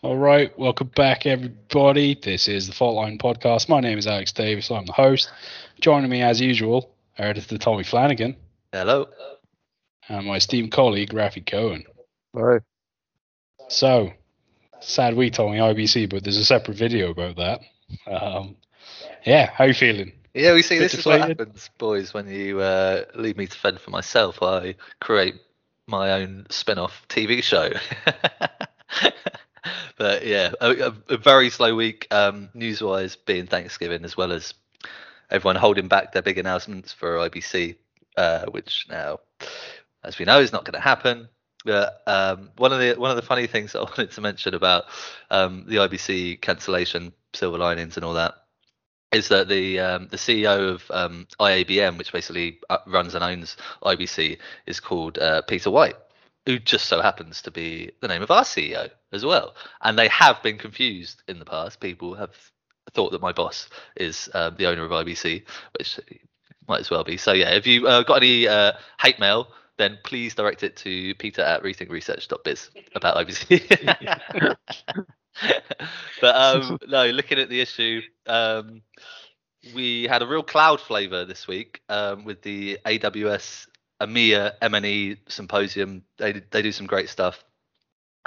All right, welcome back, everybody. This is the Faultline Podcast. My name is Alex Davies. I'm the host. Joining me, as usual, editor Tommy Flanagan Hello. and my esteemed colleague Rafi Cohen. Right. So, sad week, Tommy IBC, but there's a separate video about that. Um, yeah, how you feeling? Yeah, we see Bit this is what happens, boys, when you uh, leave me to fend for myself. I create my own spin-off TV show. but yeah, a, a, very slow week um, news-wise, being Thanksgiving, as well as everyone holding back their big announcements for IBC, uh, which now, as we know, is not going to happen. But um, one of the one of the funny things I wanted to mention about um, the IBC cancellation, silver linings, and all that is that the um, the CEO of um, IABM, which basically uh, runs and owns IBC, is called uh, Peter White, who just so happens to be the name of our CEO as well. And they have been confused in the past. People have thought that my boss is uh, the owner of IBC, which might as well be. So yeah, if you uh, got any uh, hate mail, then please direct it to Peter at rethinkresearch.biz about IBC. but um, no, looking at the issue, um, we had a real cloud flavor this week um, with the AWS EMEA M&E symposium. They they do some great stuff.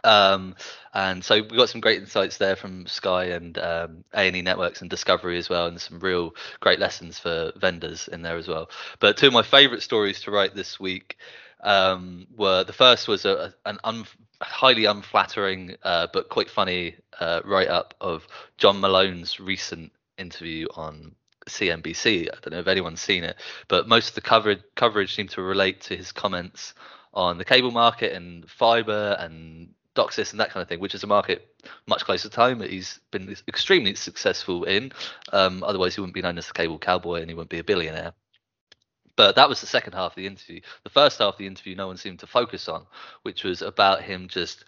Um, and so we got some great insights there from Sky and um, A&E Networks and Discovery as well, and some real great lessons for vendors in there as well. But two of my favourite stories to write this week um, were the first was a, an un, highly unflattering uh, but quite funny uh, write up of John Malone's recent interview on CNBC. I don't know if anyone's seen it, but most of the coverage coverage seemed to relate to his comments on the cable market and fiber and DOCSIS and that kind of thing, which is a market much closer to home that he's been extremely successful in. Um, otherwise, he wouldn't be known as the cable cowboy and he wouldn't be a billionaire. But that was the second half of the interview. The first half of the interview, no one seemed to focus on, which was about him just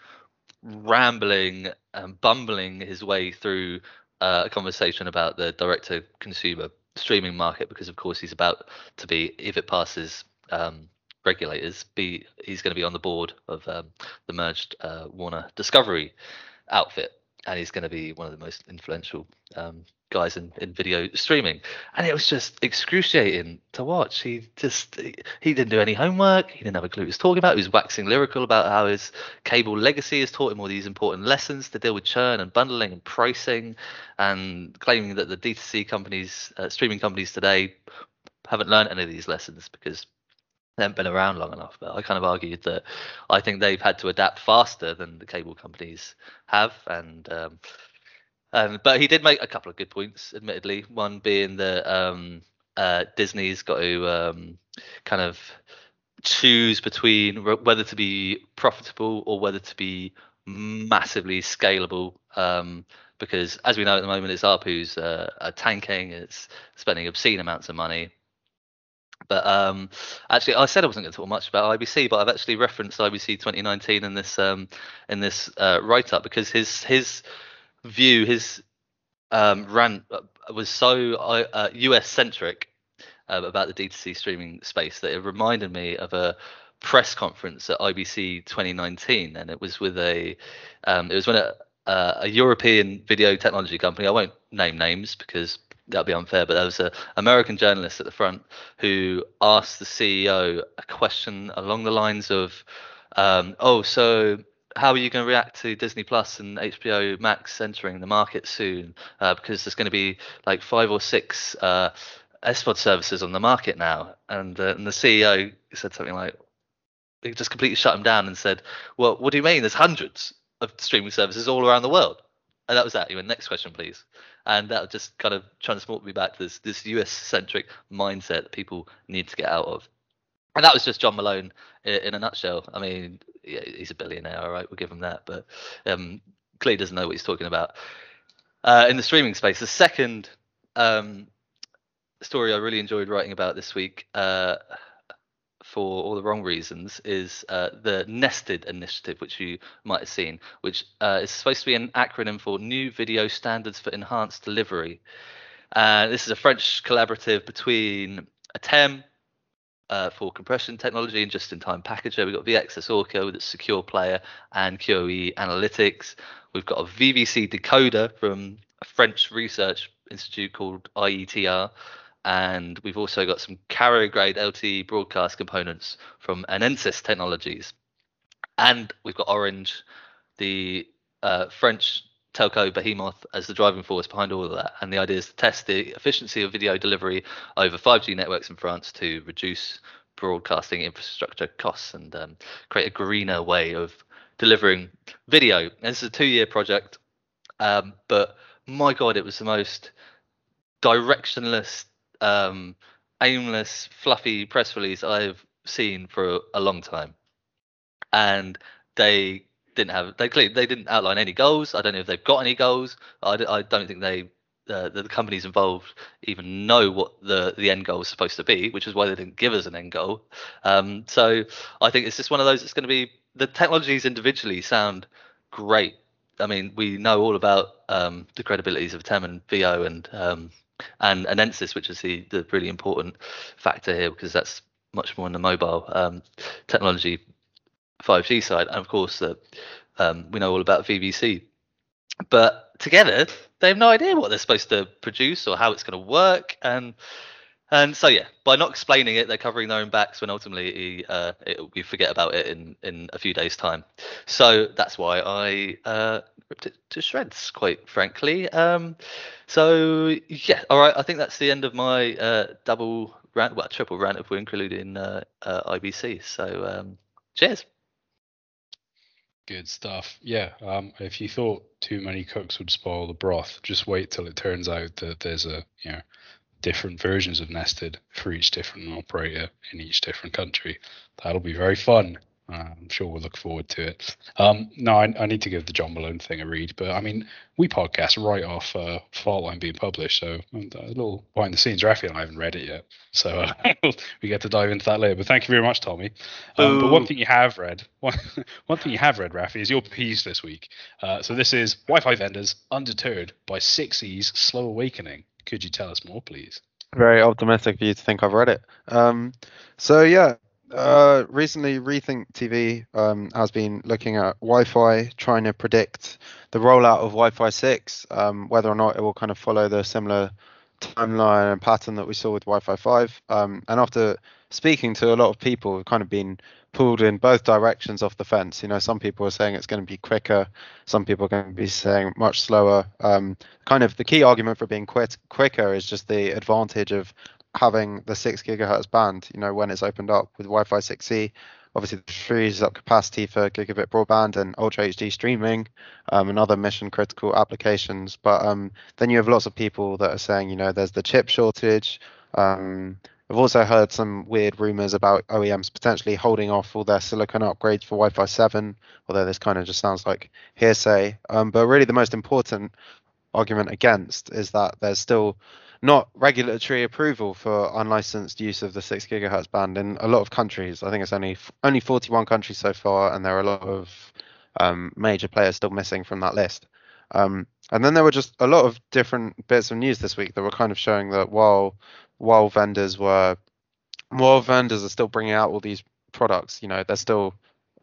rambling and bumbling his way through uh, a conversation about the direct to consumer streaming market, because of course he's about to be, if it passes um, regulators, be he's going to be on the board of um, the merged uh, Warner Discovery outfit, and he's going to be one of the most influential um, guys in, in video streaming. And it was just excruciating to watch. He just he, didn't do any homework. He didn't have a clue what he was talking about. He was waxing lyrical about how his cable legacy has taught him all these important lessons to deal with churn and bundling and pricing, and claiming that the D2C companies, uh, streaming companies today, haven't learned any of these lessons because they haven't been around long enough. But I kind of argued that I think they've had to adapt faster than the cable companies have, and um, um, but he did make a couple of good points, admittedly. One being that um, uh, Disney's got to um, kind of choose between wh- whether to be profitable or whether to be massively scalable. Um, because as we know at the moment, its ARPU's uh, are tanking. It's spending obscene amounts of money. But um, actually, I said I wasn't going to talk much about IBC, but I've actually referenced IBC 2019 in this um, in this uh, write up because his his view, his um, rant uh, was so uh, US centric uh, about the D2C streaming space that it reminded me of a press conference at IBC 2019, and it was with a um, it was when a, uh, a European video technology company. I won't name names because that'd be unfair, but there was an American journalist at the front who asked the CEO a question along the lines of, um, "Oh, so." How are you going to react to Disney Plus and HBO Max entering the market soon? Uh, because there's going to be like five or six uh, SVOD services on the market now, and, uh, and the CEO said something like, he just completely shut him down and said, "Well, what do you mean? There's hundreds of streaming services all around the world." And that was that. Went, "Next question, please." And that just kind of transported me back to this this US centric mindset that people need to get out of. And that was just John Malone in, a nutshell. I mean, yeah, he's a billionaire, all right, we'll give him that, but um, clearly doesn't know what he's talking about. Uh, in the streaming space, the second um, story I really enjoyed writing about this week, uh, for all the wrong reasons, is uh, the Nested initiative, which you might have seen, which uh, is supposed to be an acronym for New Video Standards for Enhanced Delivery. Uh, this is a French collaborative between ATEME, uh, for compression technology and just-in-time packager. We've got VXS with its secure player and QoE analytics. We've got a VVC decoder from a French research institute called IETR. And we've also got some carrier grade LTE broadcast components from ENENSYS Technologies. And we've got Orange, the uh, French telco behemoth as the driving force behind all of that. And the idea is to test the efficiency of video delivery over 5G networks in France to reduce broadcasting infrastructure costs and um, create a greener way of delivering video. And this is a two-year project, um, but my god, it was the most directionless, um, aimless, fluffy press release I've seen for a long time. And they didn't have they clearly they didn't outline any goals. I don't know if they've got any goals. I, I don't think they uh, the companies involved even know what the the end goal is supposed to be, which is why they didn't give us an end goal. Um, so I think it's just one of those. It's going to be the technologies individually sound great. I mean, we know all about um, the credibilities of TEM and VO and um, and ENENSYS, which is the the really important factor here because that's much more in the mobile um, technology 5G side, and of course, um, we know all about VVC. But together, they have no idea what they're supposed to produce or how it's going to work, and and so yeah, by not explaining it, they're covering their own backs when ultimately uh, it, we forget about it in in a few days' time. So that's why I uh, ripped it to shreds, quite frankly. Um, so yeah, all right, I think that's the end of my uh, double rant, well, triple rant if we include in uh, uh, IBC. So um, cheers. Good stuff. Yeah. Um, if you thought too many cooks would spoil the broth, just wait till it turns out that there's a you know different versions of nested for each different operator in each different country. That'll be very fun. Uh, I'm sure we'll look forward to it. Um, no, I, I, need to give the John Malone thing a read, but I mean, we podcast right off uh, Faultline being published, so um, a little behind the scenes. Raphael and I haven't read it yet, so uh, we get to dive into that later. But thank you very much, Tommy. Um, but one thing you have read, one, one thing you have read, Rafi, is your piece this week. Uh, so this is Wi-Fi vendors undeterred by 6E's slow awakening. Could you tell us more, please? Very optimistic for you to think I've read it. Um, so yeah, uh, recently, Rethink TV um, has been looking at Wi-Fi, trying to predict the rollout of Wi-Fi 6, um, whether or not it will kind of follow the similar timeline and pattern that we saw with Wi-Fi 5. Um, and after speaking to a lot of people, we've kind of been pulled in both directions off the fence. You know, some people are saying it's going to be quicker, some people are going to be saying much slower. Um, kind of the key argument for being quit, quicker is just the advantage of having the six gigahertz band, you know, when it's opened up with Wi-Fi 6E, obviously it frees up capacity for gigabit broadband and ultra HD streaming um, and other mission critical applications. But um, then you have lots of people that are saying, you know, there's the chip shortage. Um, I've also heard some weird rumors about OEMs potentially holding off all their silicon upgrades for Wi-Fi 7, although this kind of just sounds like hearsay. Um, but really, the most important argument against is that there's still not regulatory approval for unlicensed use of the six gigahertz band in a lot of countries. I think it's only only 41 countries so far, and there are a lot of um, major players still missing from that list. Um, and then there were just a lot of different bits of news this week that were kind of showing that while while vendors were while vendors are still bringing out all these products, you know, there's still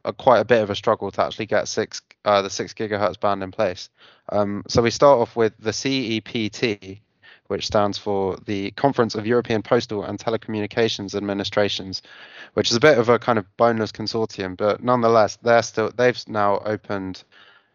a, quite a bit of a struggle to actually get six uh, the six gigahertz band in place. Um, so we start off with the CEPT, which stands for the Conference of European Postal and Telecommunications Administrations, which is a bit of a kind of boneless consortium, but nonetheless, they're still they've now opened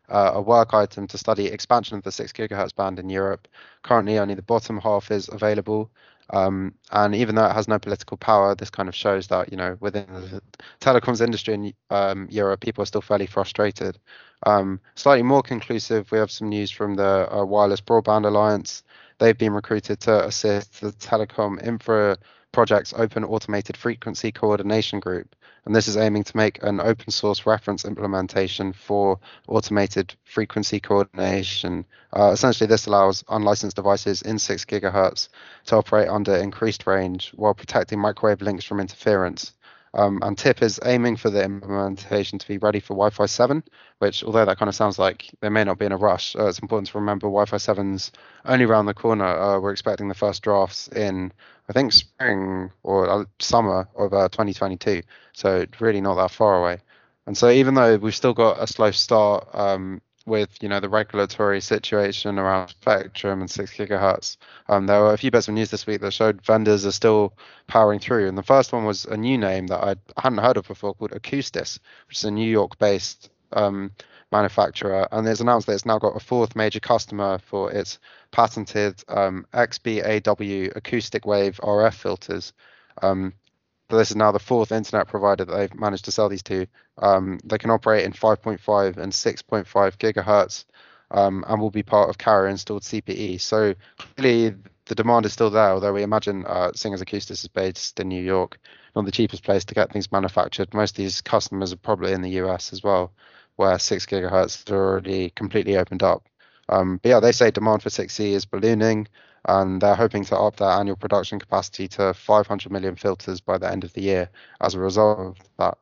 uh, a work item to study expansion of the six gigahertz band in Europe. Currently, only the bottom half is available. Um, and even though it has no political power, this kind of shows that you know within the telecoms industry in um, Europe, people are still fairly frustrated. Um, slightly more conclusive, we have some news from the uh, Wireless Broadband Alliance, They've been recruited to assist the Telecom Infra Project's Open Automated Frequency Coordination Group. And this is aiming to make an open source reference implementation for automated frequency coordination. Uh, essentially, this allows unlicensed devices in 6 gigahertz to operate under increased range while protecting microwave links from interference. Um, and TIP is aiming for the implementation to be ready for Wi-Fi 7, which, although that kind of sounds like they may not be in a rush, uh, it's important to remember Wi-Fi 7's only around the corner. Uh, we're expecting the first drafts in, I think, spring or uh, summer of uh, 2022. So really not that far away. And so even though we've still got a slow start um, with you know the regulatory situation around spectrum and six gigahertz. Um, there were a few bits of news this week that showed vendors are still powering through, and the first one was a new name that I hadn't heard of before called Akoustis, which is a New York-based um, manufacturer, and it's announced that it's now got a fourth major customer for its patented um, XBAW acoustic wave RF filters. Um, this is now the fourth internet provider that they've managed to sell these to. Um, they can operate in 5.5 and 6.5 gigahertz um, and will be part of carrier installed CPE. So clearly the demand is still there, although we imagine uh, Singers Akoustis is based in New York, not the cheapest place to get things manufactured. Most of these customers are probably in the US as well, where 6 gigahertz is already completely opened up. Um, but yeah, they say demand for 6E is ballooning and they're hoping to up their annual production capacity to 500 million filters by the end of the year as a result of that.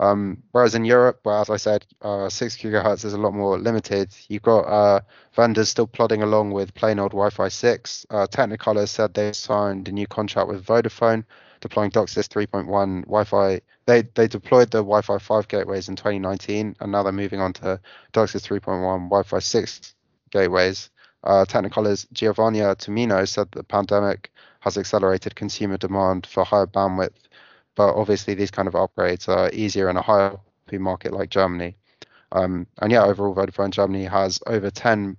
Um, whereas in Europe, where as I said, uh, six gigahertz is a lot more limited, you've got uh, vendors still plodding along with plain old Wi-Fi 6. Uh, Technicolor said they signed a new contract with Vodafone, deploying DOCSIS 3.1 Wi-Fi. They they deployed the Wi-Fi 5 gateways in 2019, and now they're moving on to DOCSIS 3.1 Wi-Fi 6 gateways. Uh, Technicolor's Giovanni Tumino said the pandemic has accelerated consumer demand for higher bandwidth, but obviously these kind of upgrades are easier in a higher market like Germany. Um, and yeah, overall, Vodafone Germany has over 10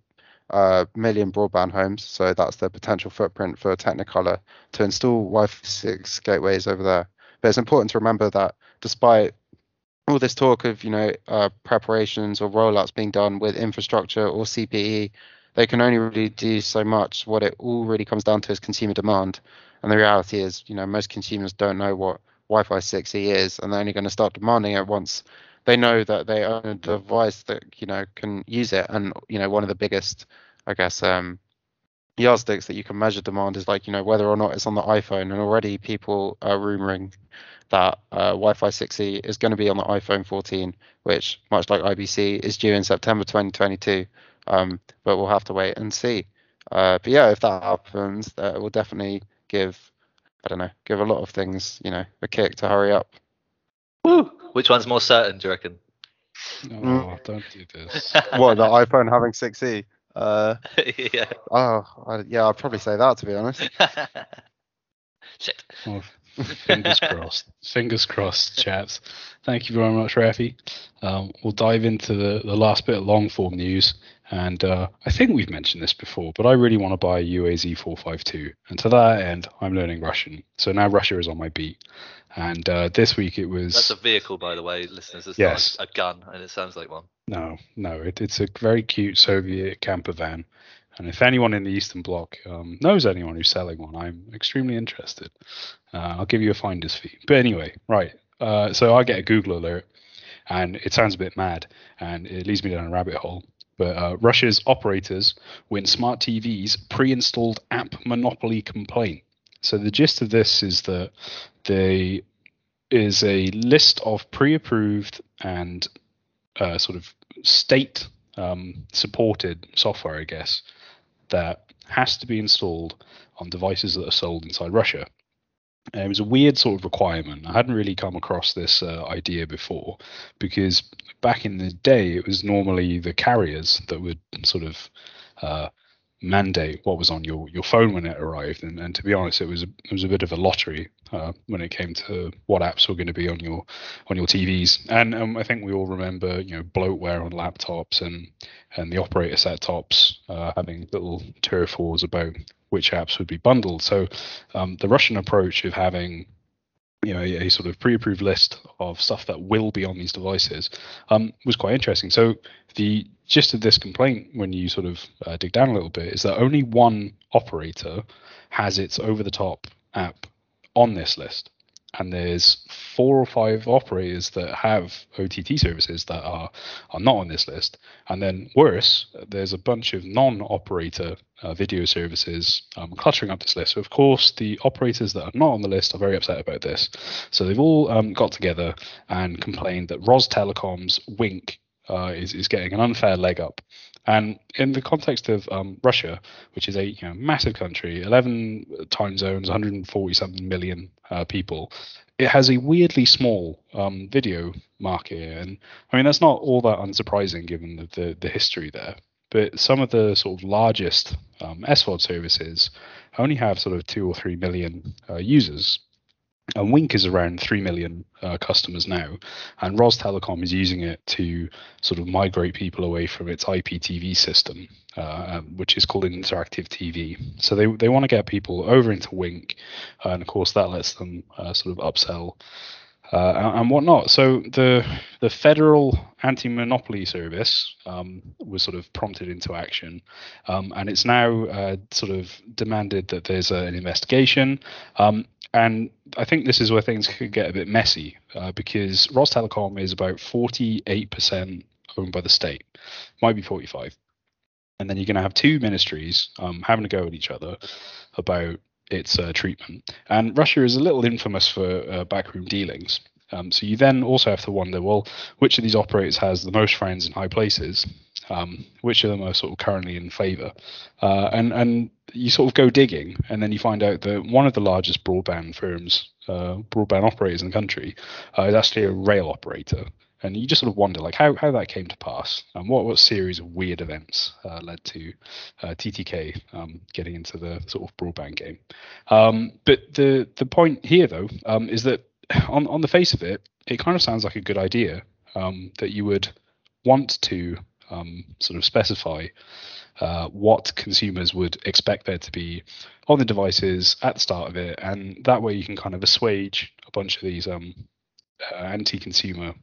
uh, million broadband homes, so that's the potential footprint for Technicolor to install Wi-Fi 6 gateways over there. But it's important to remember that despite all this talk of you know uh, preparations or rollouts being done with infrastructure or CPE, they can only really do so much. What it all really comes down to is consumer demand. And the reality is, you know, most consumers don't know what Wi-Fi 6E is, and they're only going to start demanding it once they know that they own a device that you know can use it. And you know, one of the biggest, I guess, um, yardsticks that you can measure demand is like you know whether or not it's on the iPhone. And already people are rumoring that uh, Wi-Fi 6E is going to be on the iPhone 14, which, much like IBC, is due in September 2022. Um, but we'll have to wait and see. Uh, but yeah, if that happens, that will definitely give I don't know, give a lot of things, you know, a kick to hurry up. Woo! Which one's more certain, do you reckon? Oh, mm. don't do this. what, the iPhone having 6E? Uh, yeah. Oh, I, yeah, I'd probably say that to be honest. Shit. Well, fingers crossed. Fingers crossed, chaps. Thank you very much, Rafi. Um, we'll dive into the, the last bit of long form news. And uh, I think we've mentioned this before, but I really want to buy a UAZ 452. And to that end, I'm learning Russian. So now Russia is on my beat. And uh, this week it was. That's a vehicle, by the way, listeners. It's yes. not a gun, and it sounds like one. No, no, it, it's a very cute Soviet camper van. And if anyone in the Eastern Bloc um, knows anyone who's selling one, I'm extremely interested. Uh, I'll give you a finder's fee. But anyway, right. Uh, so I get a Google alert, and it sounds a bit mad, and it leads me down a rabbit hole. But uh, Russia's operators win smart TVs pre-installed app monopoly complaint. So the gist of this is that there is a list of pre-approved and uh, sort of state um, supported software, I guess, that has to be installed on devices that are sold inside Russia. And it was a weird sort of requirement. I hadn't really come across this uh, idea before because back in the day, it was normally the carriers that would sort of uh, mandate what was on your, your phone when it arrived. And, and to be honest, it was a, it was a bit of a lottery uh, when it came to what apps were going to be on your on your TVs. And um, I think we all remember, you know, bloatware on laptops and and the operator set tops uh, having little turf wars about which apps would be bundled. So um, the Russian approach of having you know a, a, sort of pre-approved list of stuff that will be on these devices um, was quite interesting. So the gist of this complaint, when you sort of uh, dig down a little bit, is that only one operator has its over-the-top app on this list, and there's four or five operators that have OTT services that are are not on this list. And then worse, there's a bunch of non-operator uh, video services um, cluttering up this list. So of course, the operators that are not on the list are very upset about this. So they've all um, got together and complained that Rostelecom's Wink uh, is is getting an unfair leg up. And in the context of um, Russia, which is a you know, massive country, 11 time zones, 140 something million uh, people, it has a weirdly small um, video market. And I mean, that's not all that unsurprising given the, the, the history there. But some of the sort of largest um, SVOD services only have sort of two or three million uh, users. And Wink is around 3 million uh, customers now, and Rostelecom is using it to sort of migrate people away from its IPTV system, uh, um, which is called interactive TV. So they, they want to get people over into Wink, uh, and of course that lets them uh, sort of upsell uh, and whatnot. So the the federal anti-monopoly service um, was sort of prompted into action, um, and it's now sort of demanded that there's a, an investigation. Um, and I think this is where things could get a bit messy uh, because Rostelecom is about 48% owned by the state, might be 45. And then you're going to have two ministries um, having to go at each other about its uh, treatment. And Russia is a little infamous for uh, backroom dealings. Um, so you then also have to wonder, well, which of these operators has the most friends in high places? Um, which of them are sort of currently in favour? Uh, and and you sort of go digging, and then you find out that one of the largest broadband firms, uh, broadband operators in the country, uh, is actually a rail operator. And you just sort of wonder, like, how, how that came to pass, and what what series of weird events uh, led to uh, TTK um, getting into the sort of broadband game. Um, but the the point here, though, um, is that on on the face of it, it kind of sounds like a good idea um, that you would want to um, sort of specify uh, what consumers would expect there to be on the devices at the start of it, and that way you can kind of assuage a bunch of these um, uh, anti-consumer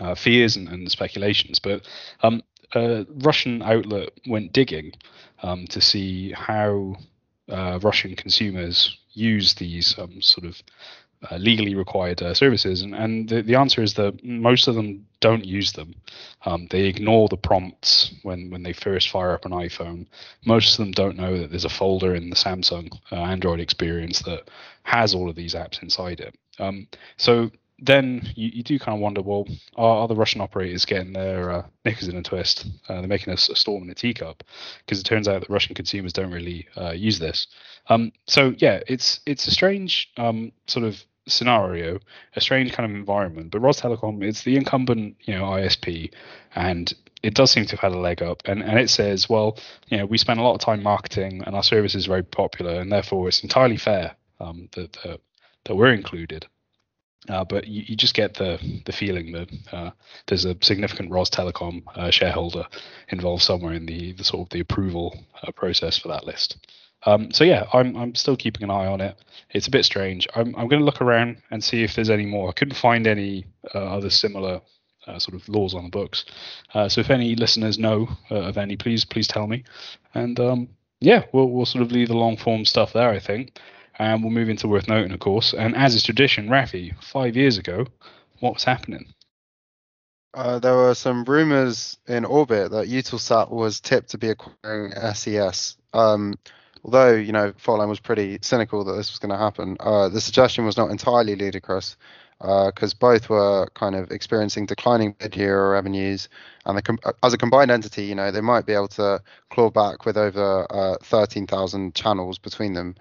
uh, fears and, and, speculations. But um, a Russian outlet went digging um, to see how uh, Russian consumers use these um, sort of uh, legally required uh, services, and, and the, the answer is that most of them don't use them. Um, they ignore the prompts when, when they first fire up an iPhone. Most of them don't know that there's a folder in the Samsung uh, Android experience that has all of these apps inside it. Um, so then you, you do kind of wonder, well, are, are the Russian operators getting their uh, knickers in a twist? Uh, they're making a, a, storm in a teacup because it turns out that Russian consumers don't really uh, use this. Um, so yeah, it's it's a strange um, sort of scenario, a strange kind of environment. But Rostelecom, is the incumbent, you know, ISP, and it does seem to have had a leg up. And and it says, well, you know, we spend a lot of time marketing, and our service is very popular, and therefore it's entirely fair um, that, that that we're included. Uh, but you, you, just get the the feeling that uh, there's a significant Rostelecom uh, shareholder involved somewhere in the, the sort of the approval uh, process for that list. Um, so yeah, I'm I'm still keeping an eye on it. It's a bit strange. I'm I'm going to look around and see if there's any more. I couldn't find any uh, other similar uh, sort of laws on the books. Uh, so if any listeners know uh, of any, please please tell me. And um, yeah, we'll we'll sort of leave the long form stuff there, I think, and we'll move into worth noting, of course. And as is tradition, Rafi, five years ago, what was happening? Uh, there were some rumors in orbit that Eutelsat was tipped to be acquiring SES. Um, although you know Faultline was pretty cynical that this was going to happen, uh, the suggestion was not entirely ludicrous because uh, both were kind of experiencing declining video revenues, and com- as a combined entity, you know they might be able to claw back with over uh, 13,000 channels between them.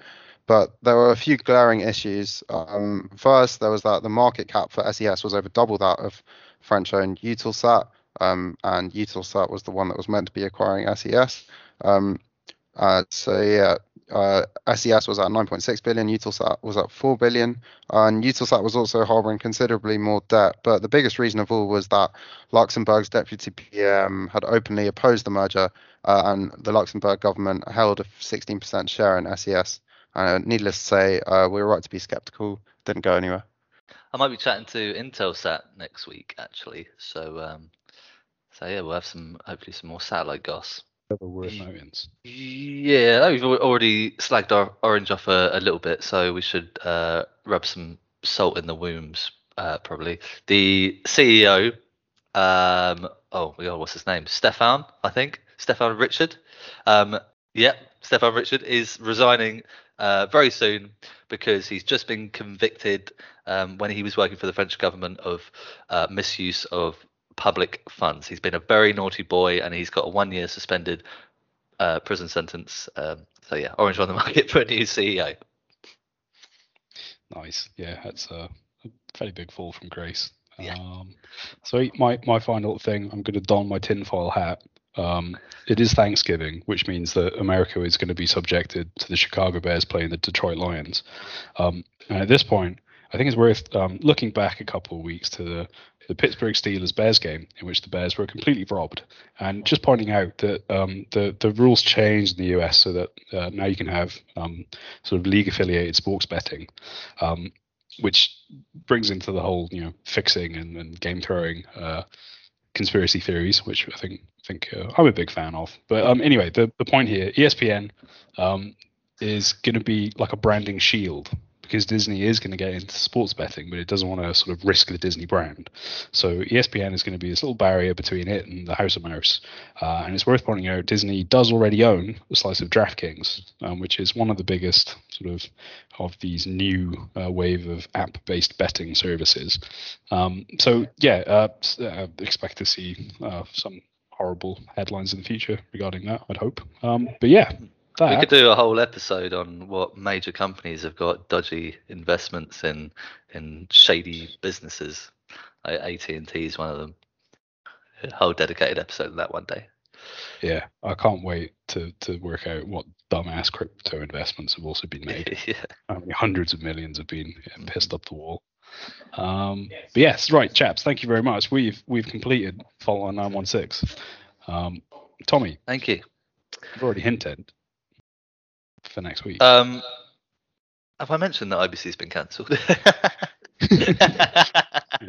But there were a few glaring issues. Um, first, there was that the market cap for SES was over double that of French-owned Eutelsat, um, and Eutelsat was the one that was meant to be acquiring SES. Um, uh, so yeah, uh, SES was at 9.6 billion, Eutelsat was at 4 billion, and Eutelsat was also harboring considerably more debt. But the biggest reason of all was that Luxembourg's deputy PM had openly opposed the merger, uh, and the Luxembourg government held a 16% share in SES. And needless to say, uh, we were right to be skeptical. Didn't go anywhere. I might be chatting to Intelsat next week, actually. So, um, so yeah, we'll have some hopefully some more satellite goss worth noting. Yeah, we've already slagged our orange off a, a little bit, so we should uh, rub some salt in the wounds, uh, probably. The CEO, um, oh my god, what's his name? Stéphane, I think. Stéphane Richard. Um, yeah, Stéphane Richard is resigning uh, very soon because he's just been convicted um, when he was working for the French government of uh, misuse of public funds. He's been a very naughty boy and he's got a one year suspended uh, prison sentence. Um, so, yeah, Orange on the market for a new CEO. Nice. Yeah, that's a, a fairly big fall from grace. Yeah. Um, so my my final thing, I'm going to don my tinfoil hat. Um, it is Thanksgiving, which means that America is going to be subjected to the Chicago Bears playing the Detroit Lions. Um, and at this point, I think it's worth um, looking back a couple of weeks to the the Pittsburgh Steelers Bears game in which the Bears were completely robbed, and just pointing out that um, the the rules changed in the US so that uh, now you can have um, sort of league affiliated sports betting, um, which brings into the whole you know fixing and, and game throwing uh, conspiracy theories, which I think think uh, I'm a big fan of. But um, anyway, the the point here, ESPN um, is going to be like a branding shield because Disney is going to get into sports betting, but it doesn't want to sort of risk the Disney brand. So ESPN is going to be this little barrier between it and the House of Mouse. Uh, and it's worth pointing out Disney does already own a slice of DraftKings, um, which is one of the biggest sort of of these new uh, wave of app-based betting services. Um, so yeah, uh, uh, expect to see uh, some horrible headlines in the future regarding that. I'd hope. Um, but yeah, that. We could do a whole episode on what major companies have got dodgy investments in in shady businesses. AT and T is one of them. A whole dedicated episode on that one day. Yeah, I can't wait to to work out what dumbass crypto investments have also been made. yeah. I mean, hundreds of millions have been pissed up the wall. Um, but yes, right, chaps. Thank you very much. We've we've completed Faultline nine one six. Um, Tommy, Thank you. I've already hinted for next week. Um, have I mentioned that IBC's been cancelled? yeah,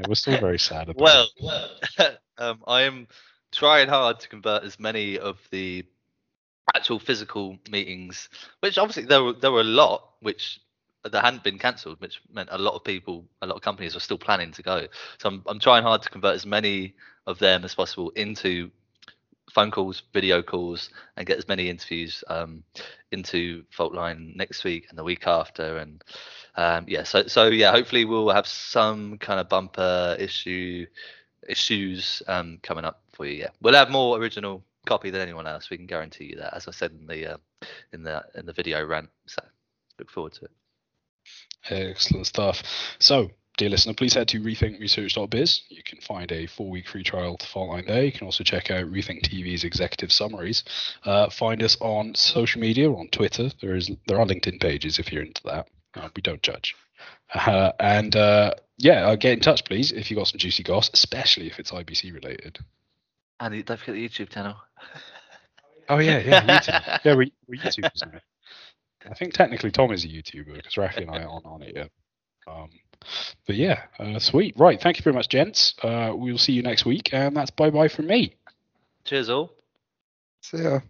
we're still very sad about well, it. um, I am trying hard to convert as many of the actual physical meetings, which obviously there were there were a lot which that hadn't been cancelled, which meant a lot of people, a lot of companies were still planning to go. So I'm I'm trying hard to convert as many of them as possible into phone calls, video calls, and get as many interviews um, into Faultline next week and the week after. And um, yeah, so so yeah, hopefully we'll have some kind of bumper issue issues um, coming up for you. Yeah, we'll have more original copy than anyone else. We can guarantee you that, as I said in the uh, in the in the video rant. So look forward to it. Excellent stuff. So, dear listener, please head to rethinkresearch.biz. You can find a four week free trial to Faultline there. You can also check out Rethink TV's executive summaries. Uh, find us on social media, or on Twitter. There is there are LinkedIn pages if you're into that. Uh, we don't judge. Uh, and uh, yeah, uh, get in touch, please, if you've got some juicy goss, especially if it's IBC related. And don't forget the YouTube channel. Oh, yeah, yeah, YouTube. yeah, we, we're YouTubers now. I think technically Tom is a YouTuber because Rafi and I aren't on it yet. Um, but yeah, uh, sweet. Right. Thank you very much, gents. Uh, we'll see you next week. And that's bye bye from me. Cheers, all. See yeah.